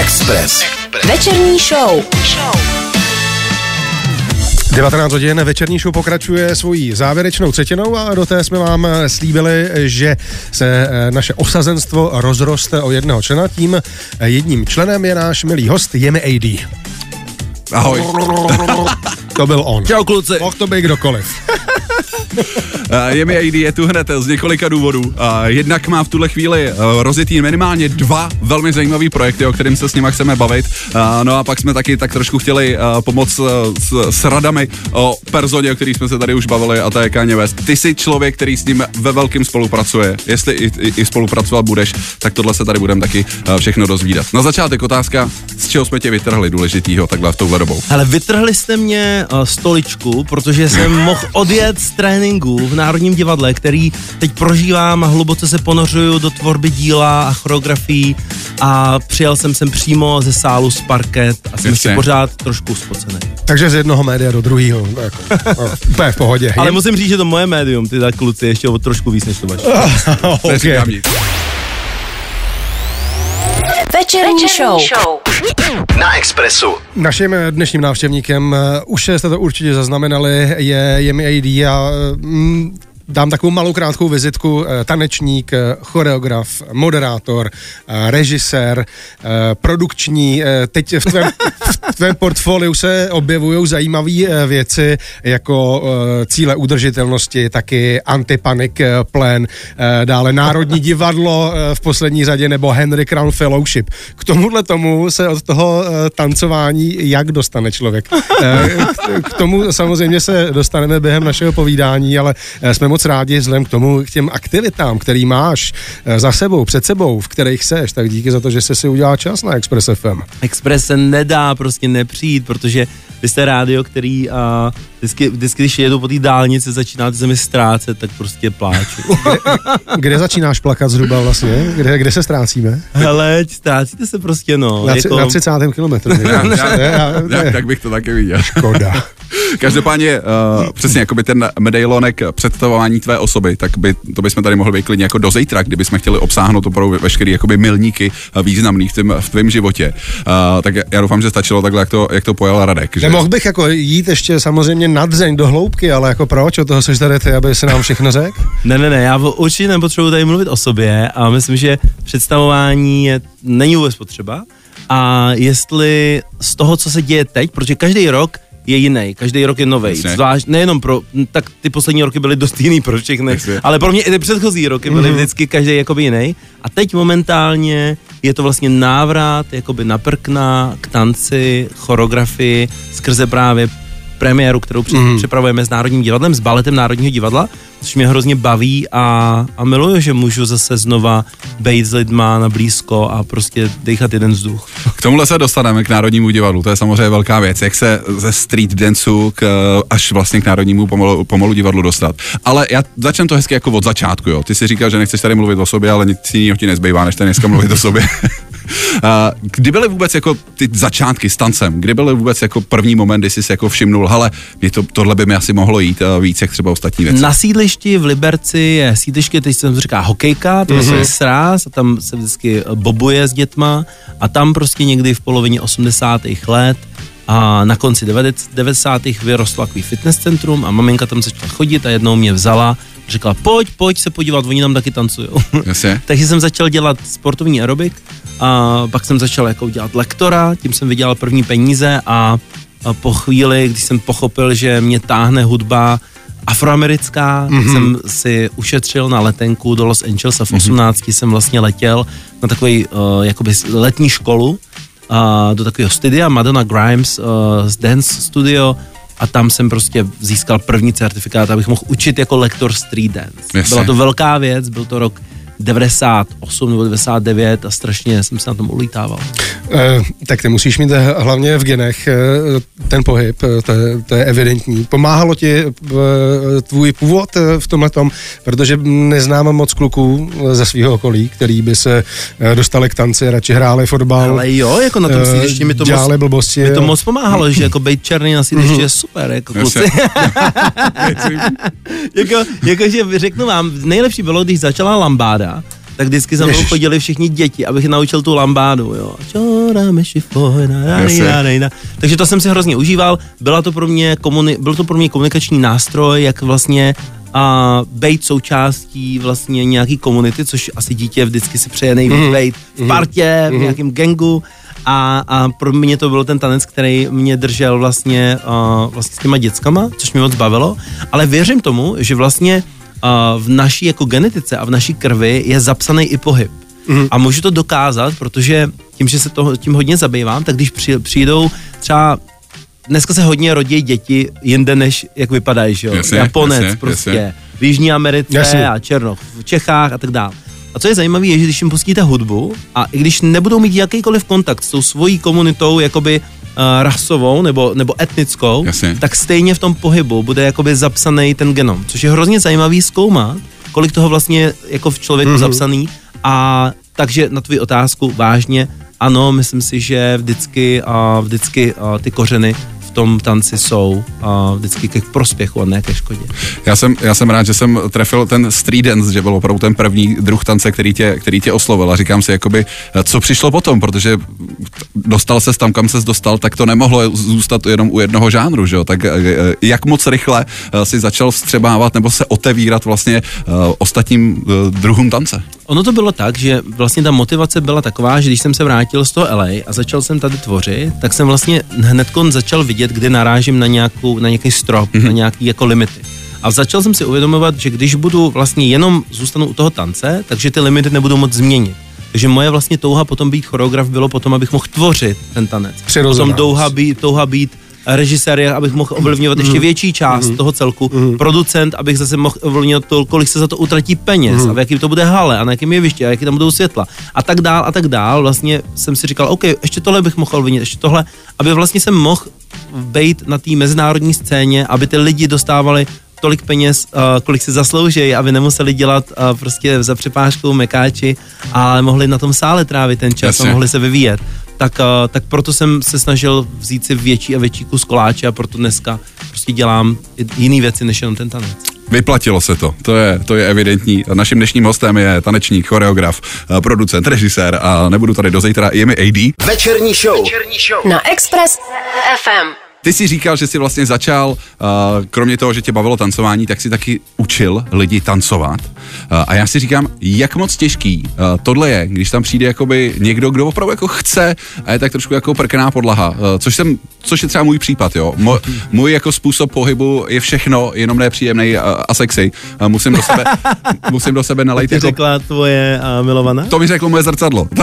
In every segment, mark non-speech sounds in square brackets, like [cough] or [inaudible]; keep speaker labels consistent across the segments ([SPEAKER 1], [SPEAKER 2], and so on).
[SPEAKER 1] Express. Večerní show.
[SPEAKER 2] 19 hodin večerní show pokračuje svojí závěrečnou třetinou a do té jsme vám slíbili, že se eh, naše osazenstvo rozroste o jednoho člena. Tím eh, jedním členem je náš milý host Jemi AD.
[SPEAKER 3] Ahoj.
[SPEAKER 2] To byl on.
[SPEAKER 3] Čau kluci.
[SPEAKER 2] Mohl to být kdokoliv. [laughs]
[SPEAKER 3] Uh, [laughs] je mi ID je tu hned z několika důvodů. Uh, jednak má v tuhle chvíli uh, rozjetý minimálně dva velmi zajímavé projekty, o kterým se s nimi chceme bavit. No a pak jsme taky tak trošku chtěli pomoct s, s radami o personě, o který jsme se tady už bavili, a to je Kanye West. Ty jsi člověk, který s ním ve velkým spolupracuje. Jestli i, i, i spolupracovat budeš, tak tohle se tady budeme taky všechno dozvídat. Na začátek otázka, z čeho jsme tě vytrhli důležitýho takhle v touhle dobou?
[SPEAKER 4] Ale vytrhli jste mě stoličku, protože jsem mohl odjet z tréninku v Národním divadle, který teď prožívám a hluboce se ponořuju do tvorby díla a choreografií a přijel jsem sem přímo ze sálu z parket a jsem ještě pořád trošku spocený.
[SPEAKER 2] Takže z jednoho média do druhého. Jako, no, úplně v pohodě. [laughs]
[SPEAKER 4] Ale musím říct, že to moje médium, ty tak kluci, ještě o trošku víc než to vaše. [laughs]
[SPEAKER 2] okay.
[SPEAKER 1] Večerní show. Na Expressu.
[SPEAKER 2] Naším dnešním návštěvníkem, eh, už jste to určitě zaznamenali, je Jemi AD a dám takovou malou krátkou vizitku. Eh, tanečník, eh, choreograf, moderátor, eh, režisér, produkční. Teď v tvém, v tvém portfoliu se objevují zajímavé věci jako cíle udržitelnosti, taky antipanik plan, dále Národní divadlo v poslední řadě nebo Henry Crown Fellowship. K tomuhle tomu se od toho tancování jak dostane člověk. K tomu samozřejmě se dostaneme během našeho povídání, ale jsme moc moc rádi vzhledem k tomu, k těm aktivitám, který máš eh, za sebou, před sebou, v kterých seš, tak díky za to, že jsi si udělal čas na Express FM.
[SPEAKER 4] Express se nedá prostě nepřijít, protože vy jste rádio, který a vždycky, vždycky když jedu po té dálnici, začínáte se mi ztrácet, tak prostě pláču. [laughs]
[SPEAKER 2] kde, kde začínáš plakat zhruba vlastně? Kde, kde se ztrácíme?
[SPEAKER 4] Hele, ztrácíte se prostě, no.
[SPEAKER 2] Na, jako... na 30. kilometru. [laughs]
[SPEAKER 3] tak bych to taky viděl.
[SPEAKER 2] Škoda. [laughs]
[SPEAKER 3] Každopádně, uh, přesně jako by ten medailonek představování tvé osoby, tak by, to bychom tady mohli klidně jako do zítra, kdybychom chtěli obsáhnout opravdu veškerý jakoby milníky uh, významný v, tým, v tvém životě. Uh, tak já doufám, že stačilo takhle, jak to, jak to pojal Radek. Že?
[SPEAKER 2] Nemohl bych jako jít ještě samozřejmě nadzeň do hloubky, ale jako proč? O toho seš tady ty, aby se nám všechno řekl?
[SPEAKER 4] ne, ne, ne, já určitě nepotřebuji tady mluvit o sobě a myslím, že představování je, není vůbec potřeba. A jestli z toho, co se děje teď, protože každý rok je jiný, každý rok je nový. Zvlášť nejenom pro, tak ty poslední roky byly dost jiný pro všechny, ale pro mě i ty předchozí roky byly mm-hmm. vždycky každý jakoby jiný. A teď momentálně je to vlastně návrat jakoby na prkna k tanci, choreografii skrze právě premiéru, kterou mm. připravujeme s Národním divadlem, s baletem Národního divadla, což mě hrozně baví a, a miluju, že můžu zase znova být s lidma na blízko a prostě dechat jeden vzduch.
[SPEAKER 3] K tomuhle se dostaneme k Národnímu divadlu, to je samozřejmě velká věc, jak se ze street danceu k, až vlastně k Národnímu pomalu, pomalu divadlu dostat. Ale já začnu to hezky jako od začátku, jo. Ty si říkal, že nechceš tady mluvit o sobě, ale nic jiného ti nezbývá, než tady dneska mluvit o sobě. [laughs] Kdy byly vůbec jako ty začátky s tancem? Kdy byly vůbec jako první moment, kdy jsi si jako všimnul, hele, mě to, tohle by mi asi mohlo jít víc, jak třeba ostatní věci?
[SPEAKER 4] Na sídlišti v Liberci je sídliště, teď se to říká hokejka, to mm-hmm. je sráz a tam se vždycky bobuje s dětma a tam prostě někdy v polovině 80. let a na konci 90. vyrostlo takový fitness centrum a maminka tam začala chodit a jednou mě vzala řekla, pojď, pojď se podívat, oni tam taky tancují. [laughs] Takže jsem začal dělat sportovní aerobik a pak jsem začal jako dělat lektora, tím jsem vydělal první peníze a, a po chvíli, když jsem pochopil, že mě táhne hudba afroamerická, mm-hmm. jsem si ušetřil na letenku do Los Angeles a v 18 mm-hmm. jsem vlastně letěl na takový uh, jakoby letní školu uh, do takového studia Madonna Grimes uh, z Dance Studio a tam jsem prostě získal první certifikát, abych mohl učit jako lektor street dance. Jasně. Byla to velká věc, byl to rok 98 nebo 99 a strašně jsem se na tom ulítával.
[SPEAKER 2] Eh, tak ty musíš mít hlavně v genech eh, ten pohyb, eh, to, je, to je evidentní. Pomáhalo ti eh, tvůj původ v tomhle tom, protože neznám moc kluků ze svého okolí, který by se dostali k tanci, radši hráli fotbal.
[SPEAKER 4] Ale jo, jako na tom sídlišti mi to
[SPEAKER 2] moc, blbosti,
[SPEAKER 4] mi to moc pomáhalo, že jako být černý na sídlišti mm-hmm. je super, jako kluci. [laughs] [laughs] jako, jako, že řeknu vám, nejlepší bylo, když začala Lambáda, tak vždycky za mnou chodili všichni děti, abych je naučil tu lambádu, jo. Takže to jsem si hrozně užíval, byla to pro mě komuni- byl to pro mě komunikační nástroj, jak vlastně a být součástí vlastně nějaký komunity, což asi dítě vždycky si přeje nejvíc mm. být v partě, v nějakém gangu a, a pro mě to byl ten tanec, který mě držel vlastně, uh, vlastně s těma dětskama, což mě moc bavilo, ale věřím tomu, že vlastně uh, v naší jako genetice a v naší krvi je zapsaný i pohyb. Mm. A můžu to dokázat, protože tím, že se to, tím hodně zabývám, tak když při, přijdou třeba dneska se hodně rodí děti jinde, než jak vypadají, že jo?
[SPEAKER 3] Jasně,
[SPEAKER 4] Japonec
[SPEAKER 3] jasně,
[SPEAKER 4] prostě,
[SPEAKER 3] jasně.
[SPEAKER 4] v Jižní Americe
[SPEAKER 2] Jasně.
[SPEAKER 4] a Černoch, v Čechách a tak dále. A co je zajímavé, je, že když jim pustíte hudbu a i když nebudou mít jakýkoliv kontakt s tou svojí komunitou, jakoby rasovou nebo, nebo etnickou,
[SPEAKER 3] Jasně.
[SPEAKER 4] tak stejně v tom pohybu bude jakoby zapsaný ten genom, což je hrozně zajímavý zkoumat, kolik toho vlastně je jako v člověku mm-hmm. zapsaný a takže na tvou otázku vážně, ano, myslím si, že vždycky, uh, vždycky uh, ty kořeny v tom tanci jsou uh, vždycky ke prospěchu a ne ke škodě.
[SPEAKER 3] Já jsem, já jsem rád, že jsem trefil ten street dance, že byl opravdu ten první druh tance, který tě, který tě oslovil a říkám si jakoby, co přišlo potom, protože dostal se tam, kam se dostal, tak to nemohlo zůstat jenom u jednoho žánru, že jo, tak eh, jak moc rychle eh, si začal vstřebávat nebo se otevírat vlastně eh, ostatním eh, druhům tance?
[SPEAKER 4] Ono to bylo tak, že vlastně ta motivace byla taková, že když jsem se vrátil z toho LA a začal jsem tady tvořit, tak jsem vlastně hned začal vidět, kde narážím na, nějakou, na nějaký strop, mm-hmm. na nějaký jako limity. A začal jsem si uvědomovat, že když budu vlastně jenom zůstanu u toho tance, takže ty limity nebudou moc změnit. Takže moje vlastně touha potom být choreograf bylo potom, abych mohl tvořit ten tanec.
[SPEAKER 2] Přirozená
[SPEAKER 4] Potom touha být, touha být režisér, abych mohl ovlivňovat ještě větší část toho celku, producent, abych zase mohl ovlivňovat to, kolik se za to utratí peněz a v jakým to bude hale a na jakém jevišti a jaký tam budou světla. A tak dál a tak dál. Vlastně jsem si říkal, OK, ještě tohle bych mohl ovlivnit, ještě tohle, aby vlastně jsem mohl být na té mezinárodní scéně, aby ty lidi dostávali tolik peněz, uh, kolik si zaslouží, aby nemuseli dělat uh, prostě za přepážkou mekáči, ale mohli na tom sále trávit ten čas
[SPEAKER 3] Jasně.
[SPEAKER 4] a mohli se vyvíjet. Tak, uh, tak proto jsem se snažil vzít si větší a větší kus koláče a proto dneska prostě dělám i- jiný věci než jenom ten tanec.
[SPEAKER 3] Vyplatilo se to, to je, to je evidentní. Naším dnešním hostem je tanečník, choreograf, eh, producent, režisér a nebudu tady do zítra, je mi AD.
[SPEAKER 1] Večerní show.
[SPEAKER 5] Na Express FM.
[SPEAKER 3] Ty jsi říkal, že jsi vlastně začal, uh, kromě toho, že tě bavilo tancování, tak si taky učil lidi tancovat. Uh, a já si říkám, jak moc těžký uh, tohle je, když tam přijde jakoby někdo, kdo opravdu jako chce a je tak trošku jako prkená podlaha, uh, což, jsem, což je třeba můj případ, jo. Mo, můj jako způsob pohybu je všechno, jenom nepříjemný a, a sexy. Musím do sebe, [laughs] musím do sebe nalejt
[SPEAKER 4] Ty
[SPEAKER 3] jako...
[SPEAKER 4] řekla tvoje milovaná?
[SPEAKER 3] To mi řeklo moje zrcadlo. [laughs]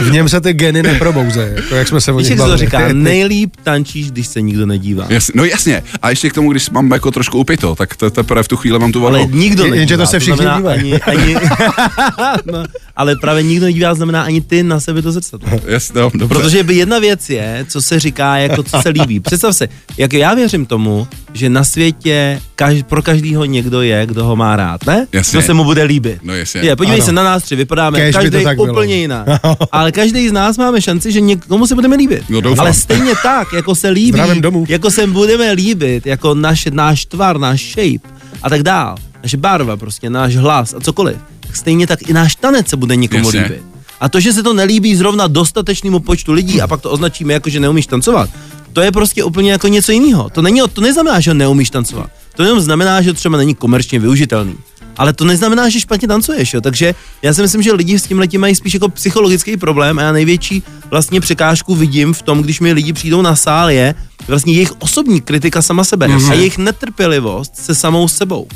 [SPEAKER 2] V něm se ty geny neprobouze, jako jak jsme se o nich
[SPEAKER 4] se to
[SPEAKER 2] bavili.
[SPEAKER 4] říká, nejlíp tančíš, když se nikdo nedívá.
[SPEAKER 3] Jasně, no jasně. A ještě k tomu, když mám jako trošku upito, tak te- teprve v tu chvíli mám tu
[SPEAKER 4] Ale
[SPEAKER 3] volbu.
[SPEAKER 4] nikdo
[SPEAKER 2] Jenže
[SPEAKER 4] nedívá.
[SPEAKER 2] to se všichni
[SPEAKER 4] znamená
[SPEAKER 2] dívají.
[SPEAKER 4] ani, ani, [laughs] no, ale právě nikdo nedívá, znamená ani ty na sebe to zrcadlo.
[SPEAKER 3] Jasně, no, dobře.
[SPEAKER 4] Protože by jedna věc je, co se říká, jako co se líbí. Představ se, jak já věřím tomu, že na světě kaž, pro každýho někdo je, kdo ho má rád, ne?
[SPEAKER 3] Jasně.
[SPEAKER 4] Kdo se mu bude líbit.
[SPEAKER 3] No jasně.
[SPEAKER 4] Je, podívej
[SPEAKER 2] Ano.
[SPEAKER 4] se na nás tři, vypadáme
[SPEAKER 2] to
[SPEAKER 4] každý
[SPEAKER 2] tak bylo.
[SPEAKER 4] úplně jinak. [laughs] Ale každý z nás máme šanci, že někomu se budeme líbit.
[SPEAKER 3] No, doufám.
[SPEAKER 4] Ale stejně tak, jako se líbí, jako se budeme líbit, jako naš, náš tvar, náš shape a tak dál, naše barva prostě, náš hlas a cokoliv, tak stejně tak i náš tanec se bude někomu
[SPEAKER 3] Jasně.
[SPEAKER 4] líbit. A to, že se to nelíbí zrovna dostatečnému počtu lidí a pak to označíme jako, že neumíš tancovat, to je prostě úplně jako něco jiného. To, není, to neznamená, že neumíš tancovat. To jenom znamená, že třeba není komerčně využitelný. Ale to neznamená, že špatně tancuješ, jo. Takže já si myslím, že lidi s tím letím mají spíš jako psychologický problém a já největší vlastně překážku vidím v tom, když mi lidi přijdou na sál, je vlastně jejich osobní kritika sama sebe a jejich netrpělivost se samou sebou.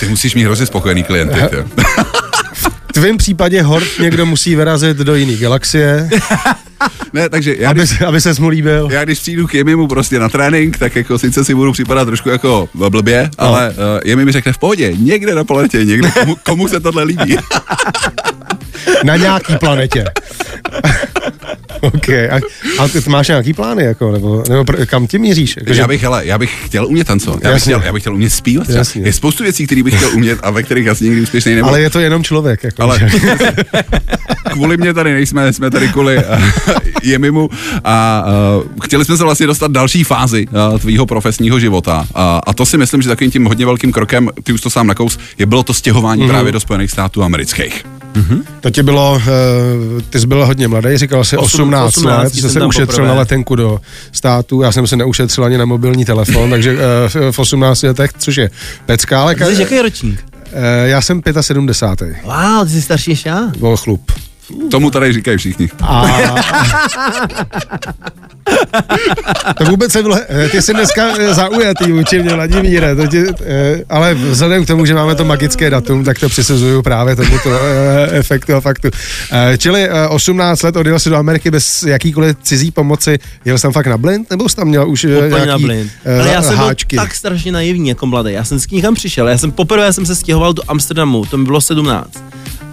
[SPEAKER 3] Ty musíš mít hrozně spokojený klienty. [laughs]
[SPEAKER 2] Tvém případě hort někdo musí vyrazit do jiné galaxie, [laughs]
[SPEAKER 3] ne, takže já,
[SPEAKER 2] aby,
[SPEAKER 3] když,
[SPEAKER 2] aby se mu líbil.
[SPEAKER 3] já když přijdu k Jemimu prostě na trénink, tak jako sice si budu připadat trošku jako blbě,
[SPEAKER 2] No.
[SPEAKER 3] ale uh, Jemi mi řekne v pohodě, někde na planetě, někde komu, komu se tohle líbí.
[SPEAKER 2] Na nějaký planetě. [laughs] [laughs] OK. A, a ty máš nějaký plány, jako, nebo, nebo pr- kam ty míříš? Jako,
[SPEAKER 3] já bych, hele, já bych chtěl umět tancovat, já bych,
[SPEAKER 2] Jasně.
[SPEAKER 3] chtěl, já bych chtěl umět zpívat.
[SPEAKER 2] Jasně.
[SPEAKER 3] Je spoustu věcí, které bych chtěl umět a ve kterých asi nikdy úspěšný nebudu.
[SPEAKER 2] ale je to jenom člověk. Jako,
[SPEAKER 3] Ale [laughs] kvůli mě tady nejsme, jsme tady kvůli [laughs] uh, Jemimu a uh, chtěli jsme se vlastně dostat další fázi uh, tvýho profesního života uh, a to si myslím, že takovým tím hodně velkým krokem, ty už to sám nakous, je bylo to stěhování mm. právě do Spojených států amerických.
[SPEAKER 2] Mm-hmm. To ti bylo, uh, ty jsi byl hodně mladý, říkal jsi 18, 18 let, jsi se ušetřil poprvé. na letenku do státu, já jsem se neušetřil ani na mobilní telefon, [laughs] takže uh, v 18 letech, což je pecka. Ale...
[SPEAKER 4] Jsi jaký ročník? Uh,
[SPEAKER 2] já jsem 75.
[SPEAKER 4] Wow, ty jsi starší než já?
[SPEAKER 2] Byl chlup.
[SPEAKER 3] Tomu tady říkají všichni. A... [laughs]
[SPEAKER 2] to vůbec nebylo, eh, ty jsi dneska eh, zaujatý vůči mě, Vladimíre, to ti, eh, ale vzhledem k tomu, že máme to magické datum, tak to přisuzuju právě tomuto efektu a faktu. Čili 18 let odjel si do Ameriky bez jakýkoliv cizí pomoci, jel jsem fakt na blind, nebo jsi tam měl už Úplně nějaký na blind.
[SPEAKER 4] Ale já jsem háčky? byl tak strašně naivní jako mladý, já jsem s někam přišel, já jsem poprvé jsem se stěhoval do Amsterdamu, to mi bylo 17.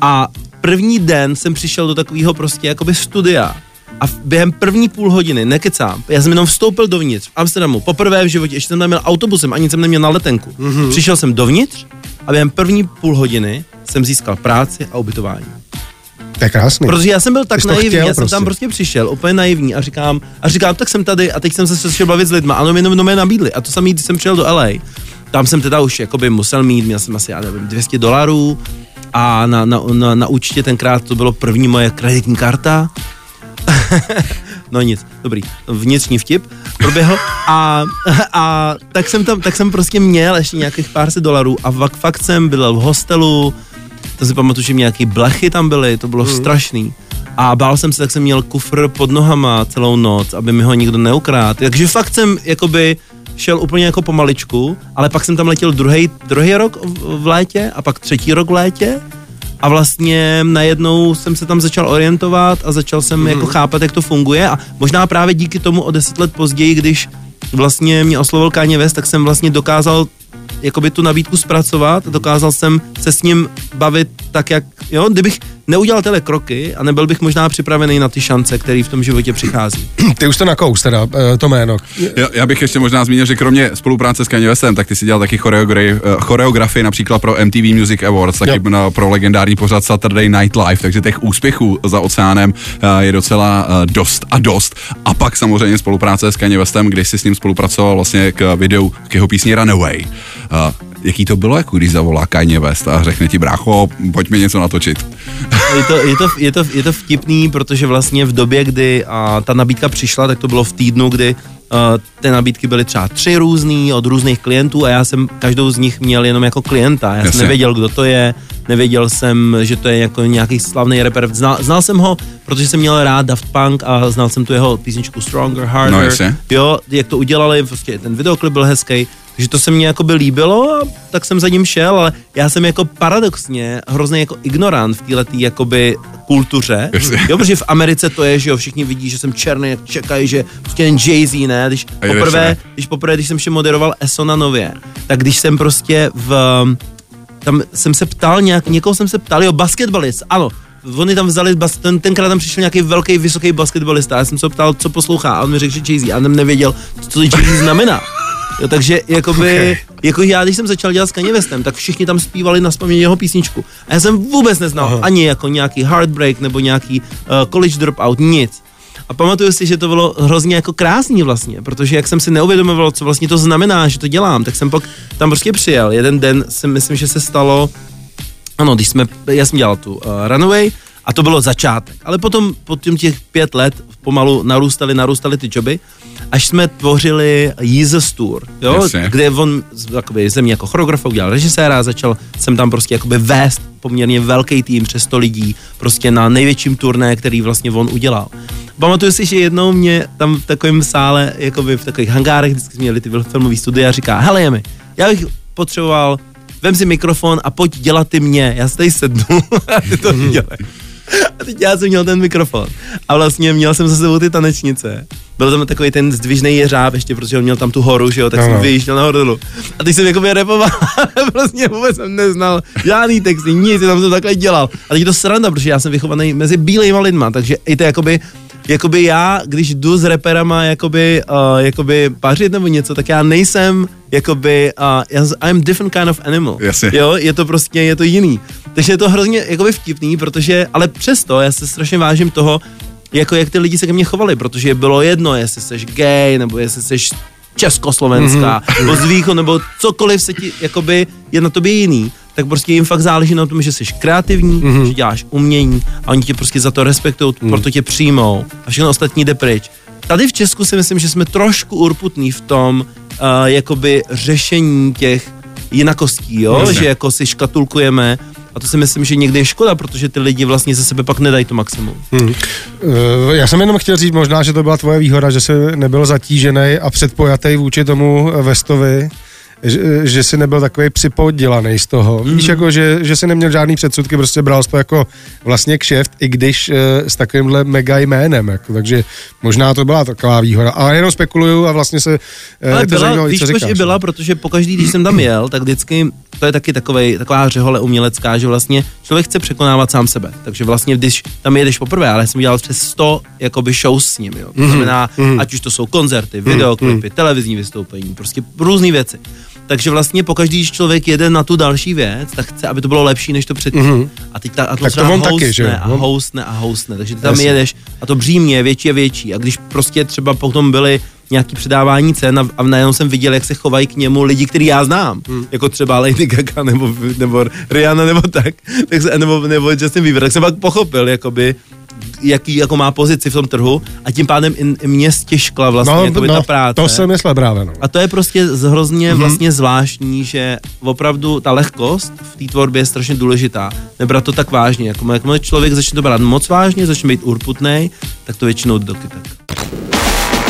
[SPEAKER 4] A první den jsem přišel do takového prostě jakoby studia a během první půl hodiny, nekecám, já jsem jenom vstoupil dovnitř v Amsterdamu, poprvé v životě, ještě jsem tam měl autobusem, ani jsem neměl na letenku. Mm-hmm. Přišel jsem dovnitř a během první půl hodiny jsem získal práci a ubytování.
[SPEAKER 2] To je krásný.
[SPEAKER 4] Protože já jsem byl tak naivní, chtěl, já jsem prostě. tam prostě přišel, úplně naivní a říkám, a říkám, tak jsem tady a teď jsem se začal bavit s lidmi, ano, jenom mě nabídli. A to samý, když jsem přijel do LA, tam jsem teda už jakoby musel mít, měl jsem asi, já nevím, 200 dolarů, a na, na, na, na účtě tenkrát to bylo první moje kreditní karta. [laughs] no nic, dobrý, vnitřní vtip proběhl a, a tak, jsem tam, tak jsem prostě měl ještě nějakých pár set dolarů a fakt, fakt jsem byl v hostelu, to si pamatuju, že nějaký blechy tam byly, to bylo mm. strašný. A bál jsem se, tak jsem měl kufr pod nohama celou noc, aby mi ho nikdo neukrát. Takže fakt jsem jakoby šel úplně jako pomaličku, ale pak jsem tam letěl druhý, druhý rok v létě a pak třetí rok v létě a vlastně najednou jsem se tam začal orientovat a začal jsem mm. jako chápat, jak to funguje a možná právě díky tomu o deset let později, když vlastně mě oslovil Kanye West, tak jsem vlastně dokázal jakoby tu nabídku zpracovat, dokázal jsem se s ním bavit tak, jak, jo, kdybych neudělal tyhle kroky a nebyl bych možná připravený na ty šance, které v tom životě přichází. [clears throat]
[SPEAKER 2] Ty už to nakous teda, eh, to jméno.
[SPEAKER 3] Já, já bych ještě možná zmínil, že kromě spolupráce s Kanye Westem, tak ty si dělal taky choreografii, eh, choreografii například pro MTV Music Awards, taky yep. pro legendární pořad Saturday Night Live, takže těch úspěchů za oceánem eh, je docela dost a dost. A pak samozřejmě spolupráce s Kanye Westem, kdy jsi s ním spolupracoval vlastně k videu k jeho písni Runaway. Jaký to bylo, jako když zavolá Kanye West a řekne ti, brácho, pojďme něco natočit. [laughs]
[SPEAKER 4] Je to, je to, je to, je to vtipný, protože vlastně v době, kdy a, ta nabídka přišla, tak to bylo v týdnu, kdy Uh, ty nabídky byly třeba tři různý od různých klientů a já jsem každou z nich měl jenom jako klienta. Já Jasně. jsem nevěděl, kdo to je, nevěděl jsem, že to je jako nějaký slavný rapper. Znal, znal jsem ho, protože jsem měl rád Daft Punk a znal jsem tu jeho písničku Stronger, Harder. No, jo, jak to udělali, prostě ten videoklip byl hezký že to se mně jako by líbilo a tak jsem za ním šel, ale já jsem jako paradoxně hrozně jako ignorant v této jakoby kultuře. Jo, protože v Americe to je, že jo, všichni vidí, že jsem černý, jak čekají, že prostě jen Jay-Z, ne? Když poprvé, když poprvé, když jsem še moderoval ESO na Nově, tak když jsem prostě v tam jsem se ptal nějak, někoho jsem se ptal, jo, basketbalist, ano, oni tam vzali, bas, ten, tenkrát tam přišel nějaký velký, vysoký basketbalista, já jsem se ptal, co poslouchá, a on mi řekl, že Jay-Z, a jsem nevěděl, co to Jay-Z znamená. Jo, takže jakoby, okay. jako já, když jsem začal dělat s Kanye Westem, tak všichni tam zpívali na jeho písničku. A já jsem vůbec neznal Aha. ani jako nějaký Heartbreak nebo nějaký uh, College Dropout, nic. A pamatuju si, že to bylo hrozně jako krásný vlastně, protože jak jsem si neuvědomoval, co vlastně to znamená, že to dělám, tak jsem pak tam prostě přijel. Jeden den si myslím, že se stalo, ano, když jsme, já jsem dělal tu uh, Runaway, a to bylo začátek. Ale potom, po těch pět let, pomalu narůstaly, narůstaly ty joby, až jsme tvořili Jesus Tour, jo, kde on jakoby, jsem jako choreograf udělal režiséra a začal jsem tam prostě jakoby vést poměrně velký tým, přes 100 lidí, prostě na největším turné, který vlastně on udělal. Pamatuju si, že jednou mě tam v takovém sále, jakoby v takových hangárech, vždycky jsme měli ty filmové studia a říká, hele Jemi, já bych potřeboval vem si mikrofon a pojď dělat ty mě, já se tady sednu [laughs] a ty to dělej. [laughs] A teď já jsem měl ten mikrofon. A vlastně měl jsem za sebou ty tanečnice. Byl tam takový ten zdvižný jeřáb, ještě protože on měl tam tu horu, že jo, tak no. jsem no. vyjížděl nahoru dolů. A teď jsem jako repoval, [laughs] prostě vůbec jsem neznal žádný texty, nic, tam jsem takhle dělal. A teď to sranda, protože já jsem vychovaný mezi bílejma lidma, takže i to jakoby jakoby já, když jdu s reperama jakoby, uh, jakoby pařit nebo něco, tak já nejsem jakoby, uh, I'm different kind of animal.
[SPEAKER 3] Jasně.
[SPEAKER 4] Jo, je to prostě, je to jiný. Takže je to hrozně jakoby vtipný, protože, ale přesto já se strašně vážím toho, jako jak ty lidi se ke mně chovali, protože bylo jedno, jestli jsi gay, nebo jestli jsi československá, mm-hmm. nebo z východu, nebo cokoliv se ti, jakoby, je na tobě jiný, tak prostě jim fakt záleží na tom, že jsi kreativní, mm-hmm. že děláš umění a oni tě prostě za to respektují, mm. proto tě přijmou a všechno ostatní jde pryč. Tady v Česku si myslím, že jsme trošku urputní v tom, uh, jakoby řešení těch jinakostí, jo? že jako si škatulkujeme a to si myslím, že někdy je škoda, protože ty lidi vlastně ze sebe pak nedají to maximum. Hmm.
[SPEAKER 2] Já jsem jenom chtěl říct možná, že to byla tvoje výhoda, že jsi nebyl zatížený a předpojatý vůči tomu Vestovi že, že jsi nebyl takový připodělaný z toho. Mm. Víš, jako, že, že jsi neměl žádný předsudky, prostě bral to jako vlastně kšeft, i když uh, s takovýmhle mega jménem, jako, takže možná to byla taková výhoda. A jenom spekuluju a vlastně se
[SPEAKER 4] uh, Ale to byla, zajímavé, víš, co říkáš. i byla, no. protože pokaždý, když jsem tam jel, tak vždycky to je taky takovej, taková řehole umělecká, že vlastně člověk chce překonávat sám sebe. Takže vlastně, když tam jedeš poprvé, ale jsem dělal přes 100 jakoby show s ním, jo. To mm-hmm. znamená, mm-hmm. ať už to jsou koncerty, videoklipy, mm-hmm. televizní vystoupení, prostě různé věci. Takže vlastně pokaždý, když člověk jede na tu další věc, tak chce, aby to bylo lepší než to předtím. Mm-hmm. A teď ta atmosféra tak to houstne taky, že? a houstne a houstne. Takže ty tam Jasně. jedeš a to břímě je větší a větší. A když prostě třeba potom byly nějaký předávání cen a, a najednou jsem viděl, jak se chovají k němu lidi, který já znám, hmm. jako třeba Lady Gaga nebo, nebo Rihanna nebo tak, [laughs] tak se, nebo, nebo Justin Bieber, tak jsem pak pochopil, jakoby, jaký jako má pozici v tom trhu a tím pádem i, i mě stěžkla vlastně no, jako no, ta práce.
[SPEAKER 2] To jsem myslel právě. No.
[SPEAKER 4] A to je prostě hrozně mm-hmm. vlastně zvláštní, že opravdu ta lehkost v té tvorbě je strašně důležitá. Nebrat to tak vážně. Jako, jakmile člověk začne to brát moc vážně, začne být urputný, tak to většinou do kytek.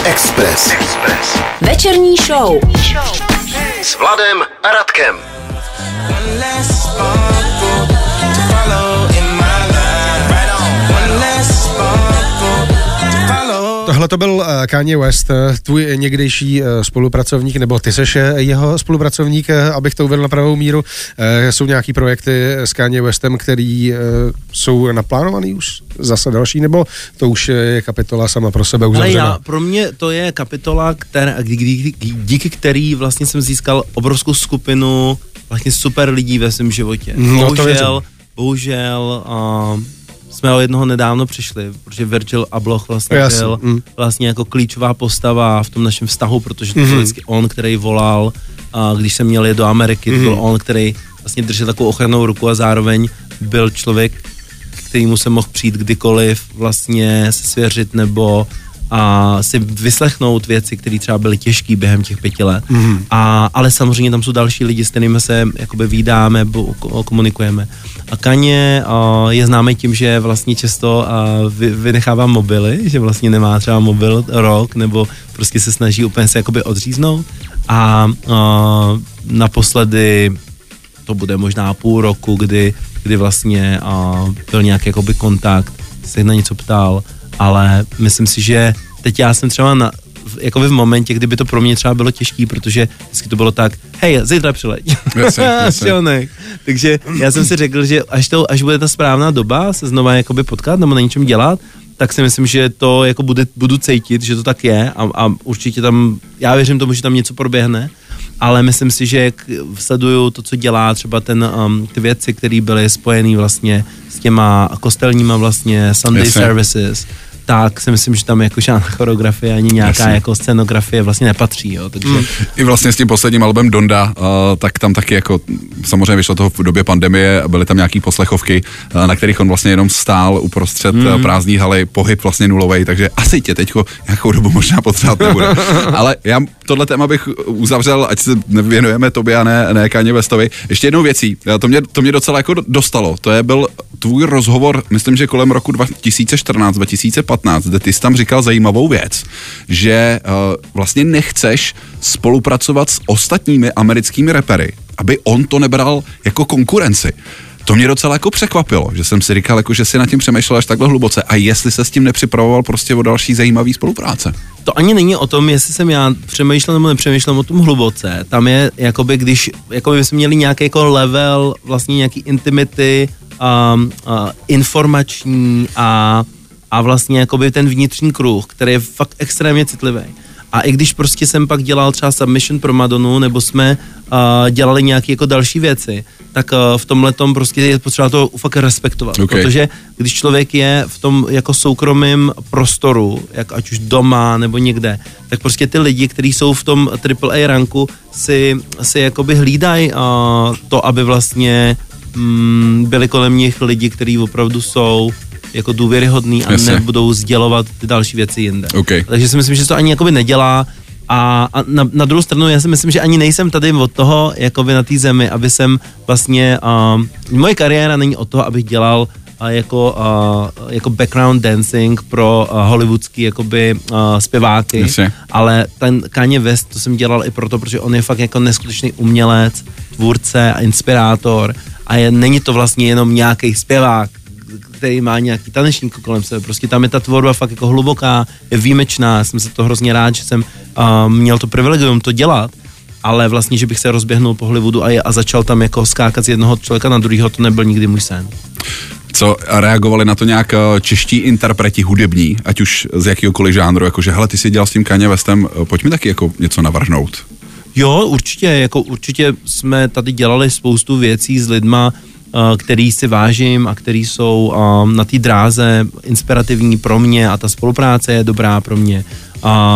[SPEAKER 1] Express. Express. Večerní show. S Vladem a Radkem. One
[SPEAKER 2] Tohle to byl eh, Kanye West, eh, tvůj někdejší eh, spolupracovník, nebo ty seš jeho spolupracovník, abych to uvedl na pravou míru. Jsou nějaký projekty s Kanye Westem, který jsou naplánovaný už zase další, nebo to už je kapitola sama pro sebe uzavřená?
[SPEAKER 4] Ale já, pro mě to je kapitola, která, díky který vlastně jsem získal obrovskou skupinu vlastně super lidí ve svém životě. No, bohužel, bohužel uh, jsme o jednoho nedávno přišli, protože Virgil Abloh vlastně Jasný. byl mm. vlastně jako klíčová postava v tom našem vztahu, protože to mm. byl vždycky on, který volal, a když jsem měl jít do Ameriky, mm. to byl mhm. on, který vlastně držel takovou ochranou ruku a zároveň byl člověk, kterýmu se mohl přijít kdykoliv vlastně se svěřit nebo a si vyslechnout věci, které třeba byly těžké během těch pěti let. Mm. A, ale samozřejmě tam jsou další lidi, s kterými se jakoby výdáme, komunikujeme. A Kaně je známý tím, že vlastně často vy, vynechává mobily, že vlastně nemá třeba mobil rok, nebo prostě se snaží úplně se jakoby odříznout. A, a naposledy to bude možná půl roku, kdy, kdy vlastně a, byl nějaký jakoby kontakt, se na něco ptal, ale myslím si, že teď já jsem třeba na, jako v momentě, kdyby to pro mě třeba bylo těžké, protože vždycky to bylo tak, hej, zítra přileď. [laughs] Takže já jsem si řekl, že až, to, až bude ta správná doba se znova jakoby potkat nebo na něčem dělat, tak si myslím, že to jako bude, budu cítit, že to tak je a, a určitě tam, já věřím tomu, že tam něco proběhne, ale myslím si, že jak sleduju to, co dělá třeba ten, um, ty věci, které byly spojené vlastně s těma kostelníma vlastně Sunday Jasně. services, tak si myslím, že tam jako žádná choreografie ani nějaká Jasně. jako scenografie vlastně nepatří. Jo, takže... Mm.
[SPEAKER 3] I vlastně s tím posledním albem Donda, uh, tak tam taky jako samozřejmě vyšlo to v době pandemie, byly tam nějaký poslechovky, uh, na kterých on vlastně jenom stál uprostřed mm. prázdní haly, pohyb vlastně nulový, takže asi tě teďko nějakou dobu možná potřebovat nebude. [laughs] Ale já tohle téma bych uzavřel, ať se věnujeme tobě a ne, ne Kanye Westovi. Ještě jednou věcí, to mě, to mě docela jako dostalo, to je byl tvůj rozhovor, myslím, že kolem roku 2014-2015, 2015, kde ty jsi tam říkal zajímavou věc, že uh, vlastně nechceš spolupracovat s ostatními americkými repery, aby on to nebral jako konkurenci. To mě docela jako překvapilo, že jsem si říkal, jako, že si nad tím přemýšlel až takhle hluboce a jestli se s tím nepřipravoval prostě o další zajímavý spolupráce.
[SPEAKER 4] To ani není o tom, jestli jsem já přemýšlel nebo nepřemýšlel o tom hluboce. Tam je, jakoby, když jakoby jsme měli nějaký jako level, vlastně nějaký intimity, um, uh, informační a a vlastně jakoby ten vnitřní kruh, který je fakt extrémně citlivý. A i když prostě jsem pak dělal třeba submission pro Madonu, nebo jsme uh, dělali nějaké jako další věci, tak uh, v tomhle tom prostě je potřeba to fakt respektovat. Okay. Protože když člověk je v tom jako soukromém prostoru, jak ať už doma nebo někde, tak prostě ty lidi, kteří jsou v tom AAA ranku, si, si jakoby hlídají uh, to, aby vlastně mm, byli kolem nich lidi, kteří opravdu jsou jako důvěryhodný a Jasně. nebudou sdělovat ty další věci jinde.
[SPEAKER 3] Okay.
[SPEAKER 4] Takže si myslím, že to ani jakoby nedělá a, a na, na druhou stranu já si myslím, že ani nejsem tady od toho, jakoby na té zemi, aby jsem vlastně, uh, moje kariéra není od toho, abych dělal uh, jako, uh, jako background dancing pro uh, hollywoodský jakoby uh, zpěváky,
[SPEAKER 3] Jasně.
[SPEAKER 4] ale ten Kanye West, to jsem dělal i proto, protože on je fakt jako neskutečný umělec, tvůrce a inspirátor a je, není to vlastně jenom nějaký zpěvák, který má nějaký tanečník kolem sebe. Prostě tam je ta tvorba fakt jako hluboká, je výjimečná. Jsem se to hrozně rád, že jsem uh, měl to privilegium to dělat, ale vlastně, že bych se rozběhnul po Hollywoodu a, a začal tam jako skákat z jednoho člověka na druhého, to nebyl nikdy můj sen.
[SPEAKER 3] Co reagovali na to nějak čeští interpreti hudební, ať už z jakýkoliv žánru, jakože hele, ty si dělal s tím Kanye Westem, pojď mi taky jako něco navrhnout.
[SPEAKER 4] Jo, určitě, jako určitě jsme tady dělali spoustu věcí s lidma, Eh, který si vážím a který jsou um, na té dráze inspirativní pro mě a ta spolupráce je dobrá pro mě.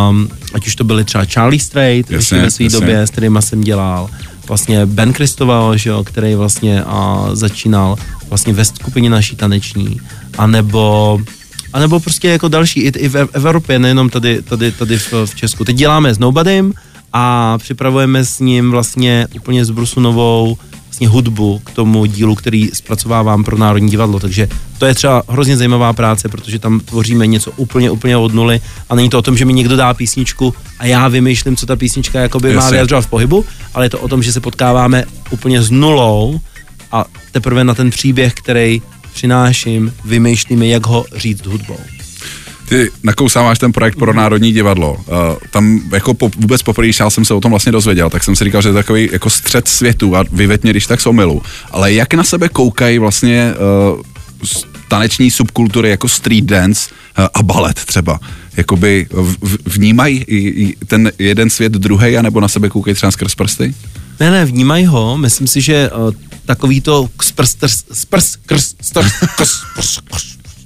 [SPEAKER 4] Um, ať už to byly třeba Charlie Strait jasně, ve své době, s kterýma jsem dělal, vlastně Ben Christoval, že jo, který vlastně uh, začínal vlastně ve skupině naší taneční, anebo a nebo prostě jako další, i, i v, v Evropě, nejenom tady, tady, tady v, v Česku. Teď děláme s Nobodym a připravujeme s ním vlastně úplně z brusu novou vlastně hudbu k tomu dílu, který zpracovávám pro Národní divadlo. Takže to je třeba hrozně zajímavá práce, protože tam tvoříme něco úplně, úplně od nuly a není to o tom, že mi někdo dá písničku a já vymýšlím, co ta písnička jakoby má vyjadřovat v pohybu, ale je to o tom, že se potkáváme úplně s nulou a teprve na ten příběh, který přináším, vymýšlíme, jak ho říct hudbou.
[SPEAKER 3] Ty nakousáváš ten projekt pro Národní divadlo. Uh, tam jako po, vůbec poprvé, já jsem se o tom vlastně dozvěděl, tak jsem si říkal, že je takový jako střed světu a vyveď mě, když tak z omilu. Ale jak na sebe koukají vlastně uh, taneční subkultury jako street dance uh, a balet třeba? Jakoby v, vnímají i, ten jeden svět druhý, anebo na sebe koukají třeba skrz prsty?
[SPEAKER 4] Ne, ne, vnímají ho. Myslím si, že uh, takový to sprs, sprs, sprs, sprs,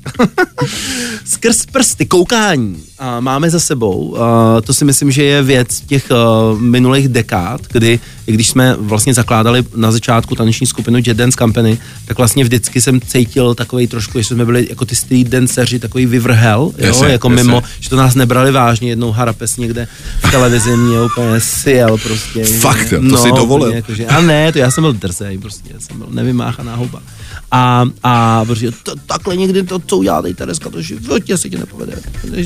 [SPEAKER 4] [laughs] Skrz prsty, koukání a máme za sebou. A to si myslím, že je věc těch uh, minulých dekád, kdy, když jsme vlastně zakládali na začátku taneční skupinu Jet Dance Company, tak vlastně vždycky jsem cítil takový trošku, že jsme byli jako ty street danceři, takový vyvrhel, jo, yes, jako yes, mimo, že to nás nebrali vážně, jednou harapes někde v televizi mě úplně sjel prostě.
[SPEAKER 3] Fakt, to no, si dovolil.
[SPEAKER 4] Jako, že, a ne, to já jsem byl drzej, prostě, jsem byl nevymáchaná houba. A, a protože to, takhle někdy to, co udělá tady Tereska, to životě se ti nepovede.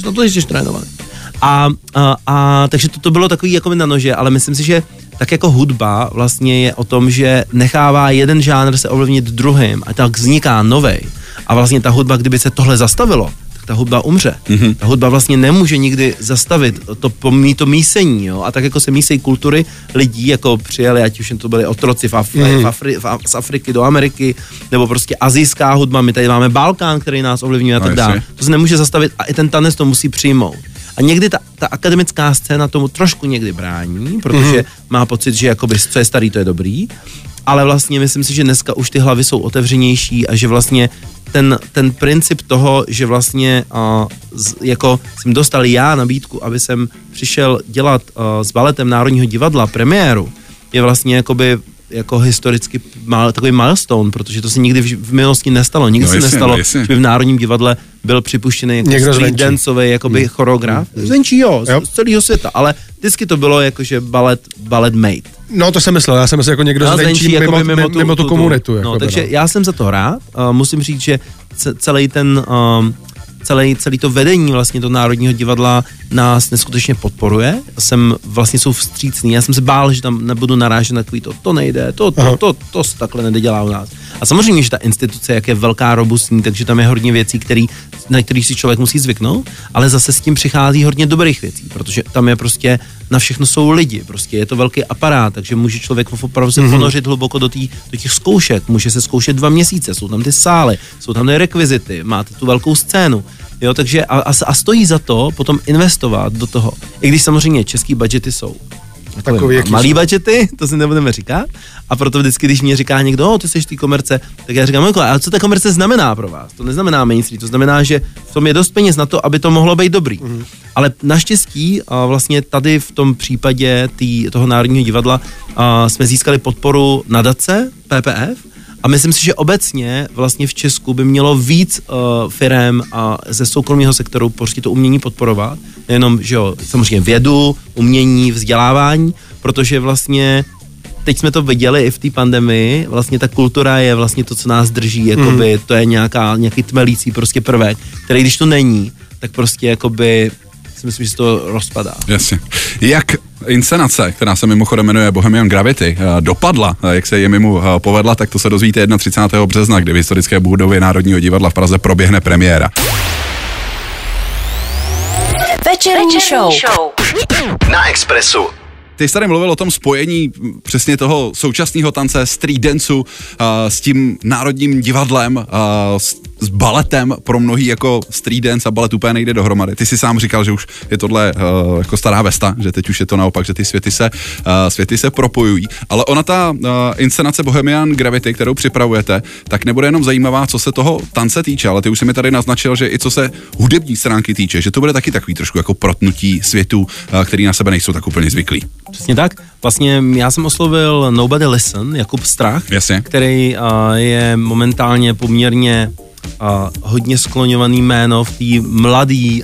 [SPEAKER 4] Na to jsi trénovaný. A, a, a takže to, to bylo takový jako na nože, ale myslím si, že tak jako hudba vlastně je o tom, že nechává jeden žánr se ovlivnit druhým a tak vzniká novej. A vlastně ta hudba, kdyby se tohle zastavilo, ta hudba umře. Mm-hmm. Ta hudba vlastně nemůže nikdy zastavit to, pomí to mísení, jo? A tak jako se mísejí kultury lidí, jako přijeli, ať už to byli otroci v Afri- mm-hmm. v Afri- v z Afriky do Ameriky, nebo prostě azijská hudba, my tady máme Balkán, který nás ovlivňuje a tak no, dále. To se nemůže zastavit a i ten tanec to musí přijmout. A někdy ta, ta akademická scéna tomu trošku někdy brání, protože mm-hmm. má pocit, že jakoby, co je starý, to je dobrý. Ale vlastně myslím si, že dneska už ty hlavy jsou otevřenější a že vlastně ten, ten princip toho, že vlastně uh, z, jako jsem dostal já nabídku, aby jsem přišel dělat uh, s baletem Národního divadla premiéru, je vlastně jakoby jako historicky mal, takový milestone, protože to se nikdy v, v minulosti nestalo. Nikdy no, se nestalo, no, že by v Národním divadle byl připuštěný jako Někdo street danceový jakoby mm. choreograf. Mm. Zvenčí jo, jo, z celého světa, ale vždycky to bylo jakože balet, balet made.
[SPEAKER 2] No to jsem myslel, já jsem myslel jako někdo no, zvenčí mimo, mimo, mimo, tu, mimo tu komunitu.
[SPEAKER 4] No, takže no. já jsem za to rád. Uh, musím říct, že celý ten um, celý, celý to vedení vlastně do Národního divadla nás neskutečně podporuje. Jsem vlastně jsou vstřícný. Já jsem se bál, že tam nebudu narážet na takový to, to nejde, to, to, to, to, to se takhle nedělá u nás. A samozřejmě, že ta instituce, jak je velká, robustní, takže tam je hodně věcí, který, na kterých si člověk musí zvyknout, ale zase s tím přichází hodně dobrých věcí, protože tam je prostě na všechno jsou lidi, prostě je to velký aparát, takže může člověk opravdu se mm-hmm. ponořit hluboko do, tý, do těch zkoušek, může se zkoušet dva měsíce, jsou tam ty sály, jsou tam ty rekvizity, máte tu velkou scénu, jo, takže a, a, a stojí za to potom investovat do toho, i když samozřejmě český budgety jsou Takový, malý jsou. budgety, to si nebudeme říkat. A proto vždycky, když mě říká někdo, ty jsi ty komerce, tak já říkám, a co ta komerce znamená pro vás? To neznamená mainstream, to znamená, že v tom je dost peněz na to, aby to mohlo být dobrý. Mm-hmm. Ale naštěstí a vlastně tady v tom případě tý, toho Národního divadla a jsme získali podporu nadace PPF, a myslím si, že obecně vlastně v Česku by mělo víc uh, firm a ze soukromého sektoru prostě to umění podporovat. Nejenom, že jo, samozřejmě vědu, umění, vzdělávání, protože vlastně teď jsme to viděli i v té pandemii, vlastně ta kultura je vlastně to, co nás drží, jakoby, mm. to je nějaká, nějaký tmelící prostě prvek, který když to není, tak prostě jakoby si myslím, že se to rozpadá.
[SPEAKER 3] Jasně. Jak inscenace, která se mimochodem jmenuje Bohemian Gravity, eh, dopadla, eh, jak se je mimo eh, povedla, tak to se dozvíte 31. března, kdy v historické budově Národního divadla v Praze proběhne premiéra.
[SPEAKER 1] Večerní, Večerní show. show. Na Expressu.
[SPEAKER 3] Ty jsi tady mluvil o tom spojení přesně toho současného tance, street danceu s tím národním divadlem, s, s baletem pro mnohý jako street dance a balet úplně nejde dohromady. Ty si sám říkal, že už je tohle uh, jako stará vesta, že teď už je to naopak, že ty světy se, uh, světy se propojují. Ale ona ta uh, inscenace Bohemian Gravity, kterou připravujete, tak nebude jenom zajímavá, co se toho tance týče, ale ty už si mi tady naznačil, že i co se hudební stránky týče, že to bude taky takový trošku jako protnutí světů, který na sebe nejsou tak úplně zvyklí.
[SPEAKER 4] Přesně tak. Vlastně já jsem oslovil Nobody Listen, Jakub Strach,
[SPEAKER 3] Jasně.
[SPEAKER 4] který uh, je momentálně poměrně uh, hodně skloňovaný jméno v té mladé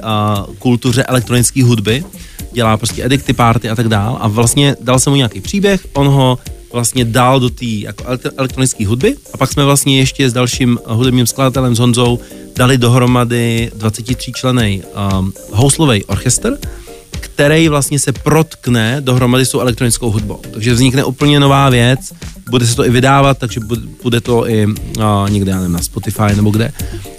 [SPEAKER 4] kultuře elektronické hudby. Dělá prostě edikty, party a tak dál. A vlastně dal jsem mu nějaký příběh, on ho vlastně dal do té jako elektronické hudby a pak jsme vlastně ještě s dalším hudebním skladatelem, s Honzou, dali dohromady 23 členej um, houslový orchestr, který vlastně se protkne dohromady s tou elektronickou hudbou. Takže vznikne úplně nová věc, bude se to i vydávat, takže bude to i uh, někde, já nevím, na Spotify nebo kde.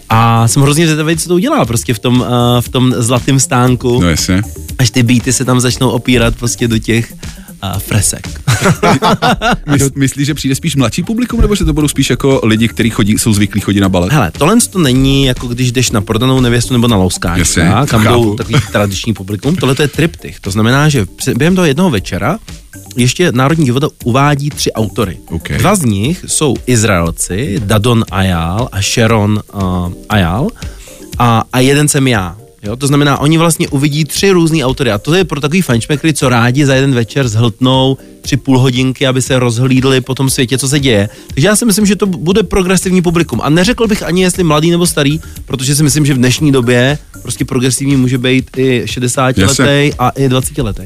[SPEAKER 4] A jsem hrozně zvědavý, co to udělá prostě v tom, uh, v tom zlatém stánku.
[SPEAKER 3] No jasně.
[SPEAKER 4] Až ty beaty se tam začnou opírat prostě do těch uh, fresek. [laughs]
[SPEAKER 3] Mysl, [laughs] myslíš, že přijde spíš mladší publikum, nebo že to budou spíš jako lidi, kteří chodí, jsou zvyklí chodit na balet?
[SPEAKER 4] Hele, tohle to není jako když jdeš na prodanou nevěstu nebo na louskání, kam jdou takový tradiční publikum. Tohle to je triptych. To znamená, že během toho jednoho večera ještě Národní divadlo uvádí tři autory.
[SPEAKER 3] Okay.
[SPEAKER 4] Dva z nich jsou Izraelci, Dadon Ayal a Sharon uh, Ayal a, a jeden jsem já. Jo, to znamená, oni vlastně uvidí tři různý autory a to je pro takový fančmekry, co rádi za jeden večer zhltnou tři půl hodinky, aby se rozhlídli po tom světě, co se děje. Takže já si myslím, že to bude progresivní publikum. A neřekl bych ani, jestli mladý nebo starý, protože si myslím, že v dnešní době prostě progresivní může být i 60 letý a i 20 letý.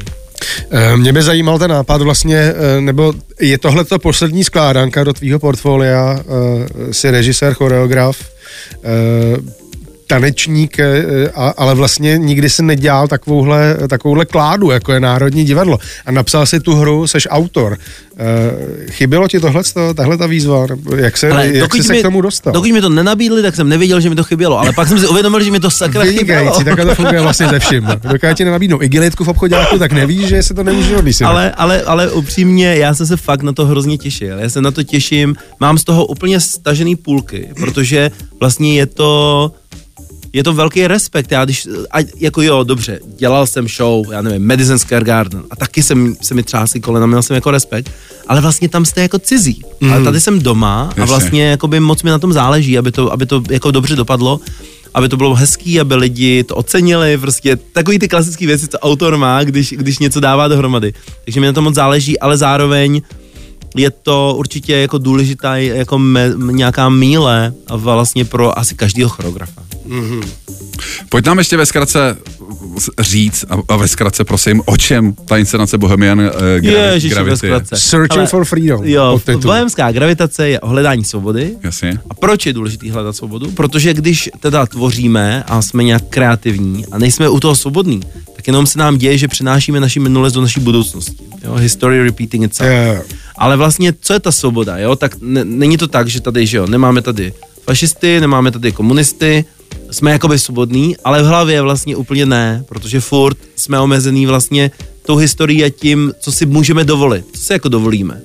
[SPEAKER 2] Eh, mě by zajímal ten nápad vlastně, eh, nebo je tohle to poslední skládanka do tvýho portfolia, eh, si režisér, choreograf, tanečník, eh, ale vlastně nikdy si nedělal takovouhle, takovouhle kládu, jako je Národní divadlo. A napsal si tu hru, seš autor. Eh, chybělo ti tohle, tahle ta výzva? Jak, se, ale jak jsi se mi, k tomu dostal?
[SPEAKER 4] Dokud mi to nenabídli, tak jsem nevěděl, že mi to chybělo, ale pak jsem si uvědomil, že mi to sakra chybělo.
[SPEAKER 2] tak to funguje vlastně ze vším. Dokud ti nenabídnou igelitku v obchodáku, tak nevíš, že se to nemůže odlísit.
[SPEAKER 4] Ale, ale, ale upřímně, já jsem se fakt na to hrozně těšil. Já se na to těším, mám z toho úplně stažený půlky, protože vlastně je to je to velký respekt. Já když, a, jako jo, dobře, dělal jsem show, já nevím, Madison Square Garden a taky jsem, se mi třásly kolena, měl jsem jako respekt, ale vlastně tam jste jako cizí. Mm. Ale tady jsem doma a vlastně jako by moc mi na tom záleží, aby to, aby to jako dobře dopadlo aby to bylo hezký, aby lidi to ocenili, prostě takový ty klasické věci, co autor má, když, když něco dává dohromady. Takže mi na to moc záleží, ale zároveň je to určitě jako důležitá jako me, nějaká míle vlastně pro asi každého choreografa. Mm-hmm.
[SPEAKER 3] Pojď nám ještě ve zkratce říct a, a ve zkratce prosím, o čem ta inscenace Bohemian uh, Ježiši, Gravity je.
[SPEAKER 2] Searching Ale, for Freedom.
[SPEAKER 4] Jo, bohemská gravitace je o hledání svobody.
[SPEAKER 3] Jasně.
[SPEAKER 4] A proč je důležitý hledat svobodu? Protože když teda tvoříme a jsme nějak kreativní a nejsme u toho svobodní, tak jenom se nám děje, že přenášíme naši minulost do naší budoucnosti. Jo? History repeating itself.
[SPEAKER 2] Jo.
[SPEAKER 4] Ale vlastně, co je ta svoboda, jo? Tak ne, není to tak, že tady, že jo, nemáme tady fašisty, nemáme tady komunisty, jsme jakoby svobodní, ale v hlavě vlastně úplně ne, protože furt jsme omezený vlastně tou historií a tím, co si můžeme dovolit, co si jako dovolíme.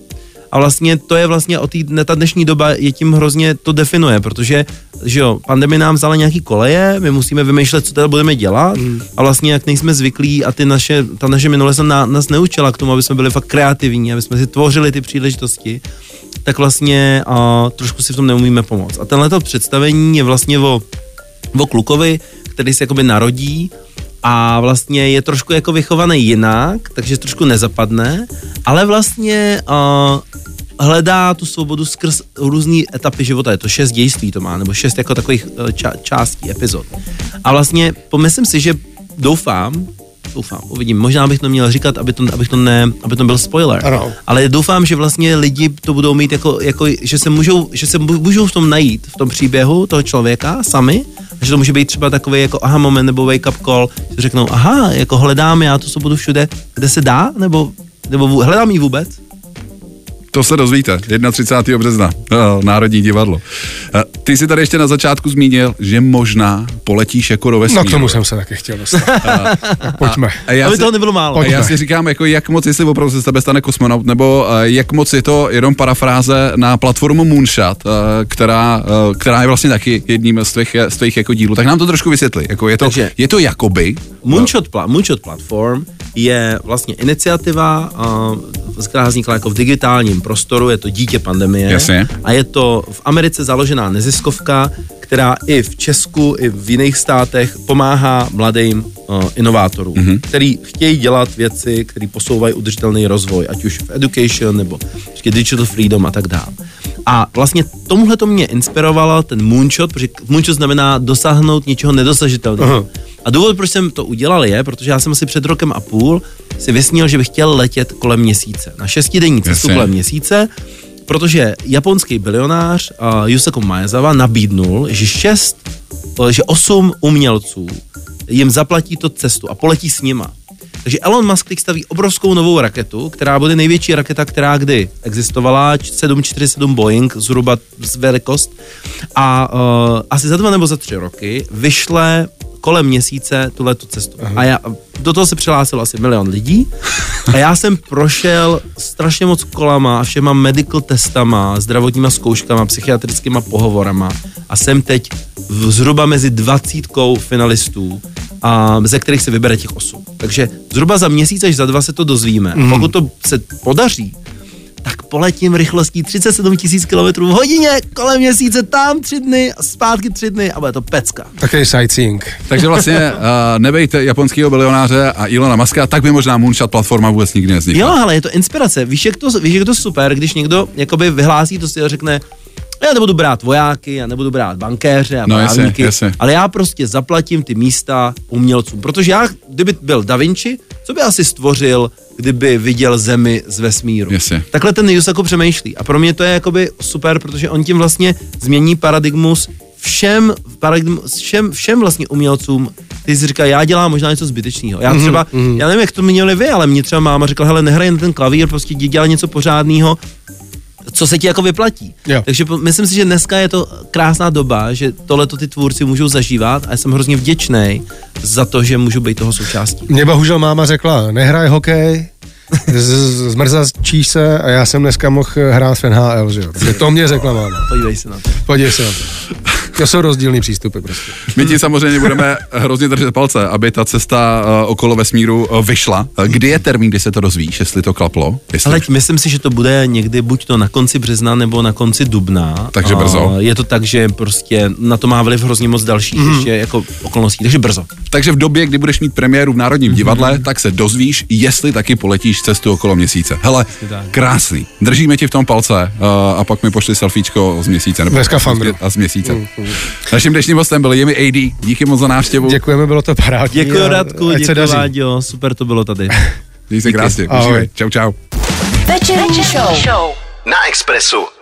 [SPEAKER 4] A vlastně to je vlastně o ne, ta dnešní doba je tím hrozně to definuje, protože že jo, pandemie nám vzala nějaký koleje, my musíme vymýšlet, co teda budeme dělat mm. a vlastně jak nejsme zvyklí a ty naše, ta naše minule se na, nás neučila k tomu, aby jsme byli fakt kreativní, aby jsme si tvořili ty příležitosti, tak vlastně a, trošku si v tom neumíme pomoct. A tenhle představení je vlastně o, o klukovi, který se jakoby narodí a vlastně je trošku jako vychovaný jinak, takže trošku nezapadne, ale vlastně uh, hledá tu svobodu skrz různé etapy života. Je to šest dějství to má, nebo šest jako takových uh, ča- částí, epizod. A vlastně pomyslím si, že doufám, doufám, uvidím, možná bych to měl říkat, aby to, abych to ne, aby to byl spoiler,
[SPEAKER 2] Ano.
[SPEAKER 4] ale doufám, že vlastně lidi to budou mít jako, jako že se můžou, že se můžou v tom najít, v tom příběhu toho člověka sami, a že to může být třeba takový jako aha moment nebo wake up call, že řeknou, aha, jako hledám já tu svobodu všude, kde se dá, nebo, nebo hledám ji vůbec?
[SPEAKER 3] To se dozvíte, 31. března, eh, Národní divadlo. Eh, Ty jsi tady ještě na začátku zmínil, že možná poletíš jako do vesmíru.
[SPEAKER 2] No k tomu jsem se taky chtěl dostat. Pojďme.
[SPEAKER 3] A já
[SPEAKER 4] Aby
[SPEAKER 3] si,
[SPEAKER 4] toho nebylo málo.
[SPEAKER 3] a já
[SPEAKER 2] Pojďme.
[SPEAKER 3] si říkám, jako jak moc, jestli opravdu se z tebe stane kosmonaut, nebo eh, jak moc je to jenom parafráze na platformu Moonshot, eh, která, eh, která je vlastně taky jedním z tvých, z tvých jako dílů. Tak nám to trošku vysvětli. Jako je, to,
[SPEAKER 4] Takže-
[SPEAKER 3] je to jakoby,
[SPEAKER 4] Moonshot, pla- Moonshot Platform je vlastně iniciativa, která vznikla jako v digitálním prostoru, je to dítě pandemie.
[SPEAKER 3] Jasně.
[SPEAKER 4] A je to v Americe založená neziskovka, která i v Česku, i v jiných státech pomáhá mladým uh, inovátorům, mm-hmm. který chtějí dělat věci, které posouvají udržitelný rozvoj, ať už v education nebo prostě digital freedom a tak dále. A vlastně tomuhle to mě inspirovalo ten moonshot, protože moonshot znamená dosáhnout něčeho nedosažitelného.
[SPEAKER 2] Aha.
[SPEAKER 4] A důvod, proč jsem to udělal, je, protože já jsem asi před rokem a půl si vysnil, že bych chtěl letět kolem měsíce. Na šestidenní cestu
[SPEAKER 3] Jasně.
[SPEAKER 4] kolem měsíce, protože japonský bilionář uh, Yusaku Maezawa nabídnul, že šest, že osm umělců jim zaplatí to cestu a poletí s nima. Takže Elon Musk teď staví obrovskou novou raketu, která bude největší raketa, která kdy existovala, 747 Boeing, zhruba z velikost. A uh, asi za dva nebo za tři roky vyšle kolem měsíce tuhle tu cestu. A já, do toho se přihlásilo asi milion lidí a já jsem prošel strašně moc kolama a všema medical testama, zdravotníma zkouškama, psychiatrickýma pohovorama a jsem teď v, zhruba mezi dvacítkou finalistů, a, ze kterých se vybere těch osm. Takže zhruba za měsíc až za dva se to dozvíme. Mm. Pokud to se podaří, tak poletím rychlostí 37 000 km v hodině kolem měsíce, tam tři dny a zpátky tři dny a bude to pecka.
[SPEAKER 2] Takový sightseeing.
[SPEAKER 3] takže vlastně uh, [laughs] nebejte japonského bilionáře a Ilona Maska, tak by možná Moonshot platforma vůbec nikdy nevznikla.
[SPEAKER 4] Jo, ale je to inspirace. Víš, jak to, víš, jak to super, když někdo jakoby vyhlásí to si a řekne, já nebudu brát vojáky, já nebudu brát bankéře a
[SPEAKER 3] No,
[SPEAKER 4] právníky,
[SPEAKER 3] jasně.
[SPEAKER 4] ale já prostě zaplatím ty místa umělcům. Protože já, kdyby byl Da Vinci, co by asi stvořil, kdyby viděl zemi z vesmíru.
[SPEAKER 3] Jasně.
[SPEAKER 4] Takhle ten Yusaku přemýšlí. A pro mě to je jakoby super, protože on tím vlastně změní paradigmus všem, paradigmus, všem, všem vlastně umělcům, ty si říká, já dělám možná něco zbytečného. Já třeba, mm-hmm. já nevím, jak to měli vy, ale mě třeba máma řekla, hele, nehraj na ten klavír, prostě dělat něco pořádného, co se ti jako vyplatí.
[SPEAKER 2] Jo.
[SPEAKER 4] Takže myslím si, že dneska je to krásná doba, že tohleto ty tvůrci můžou zažívat a jsem hrozně vděčný za to, že můžu být toho součástí.
[SPEAKER 2] Mě bohužel máma řekla, nehraj hokej, z- zmrzačíš se a já jsem dneska mohl hrát v NHL, že jo. To mě řekla máma.
[SPEAKER 4] Podívej se na to.
[SPEAKER 2] Podívej se na to. To jsou rozdílný přístupy prostě.
[SPEAKER 3] My ti samozřejmě budeme hrozně držet palce, aby ta cesta uh, okolo vesmíru uh, vyšla. Uh, Kdy je termín, kdy se to dozvíš, jestli to klaplo? Jestli...
[SPEAKER 4] Ale myslím si, že to bude někdy buď to na konci března nebo na konci dubna.
[SPEAKER 3] Takže
[SPEAKER 4] A
[SPEAKER 3] brzo.
[SPEAKER 4] Je to tak, že prostě na to má vliv hrozně moc dalších mm. ještě jako okolností, takže brzo.
[SPEAKER 3] Takže v době, kdy budeš mít premiéru v Národním divadle, tak se dozvíš, jestli taky poletíš cestu okolo měsíce. Hele, krásný. Držíme ti v tom palce uh, a pak mi pošli selfiečko z měsíce. Nebo
[SPEAKER 2] skafandru.
[SPEAKER 3] A z měsíce. Naším dnešním hostem byl Jimmy AD. Díky moc za návštěvu.
[SPEAKER 2] Děkujeme, bylo to parádní.
[SPEAKER 4] Děkuji Radku, děkuji. Váďo, super to bylo tady.
[SPEAKER 3] Díky se krásně.
[SPEAKER 2] Ahoj.
[SPEAKER 3] Čau, čau.
[SPEAKER 1] Večerní show.
[SPEAKER 5] Show.
[SPEAKER 6] Na Expressu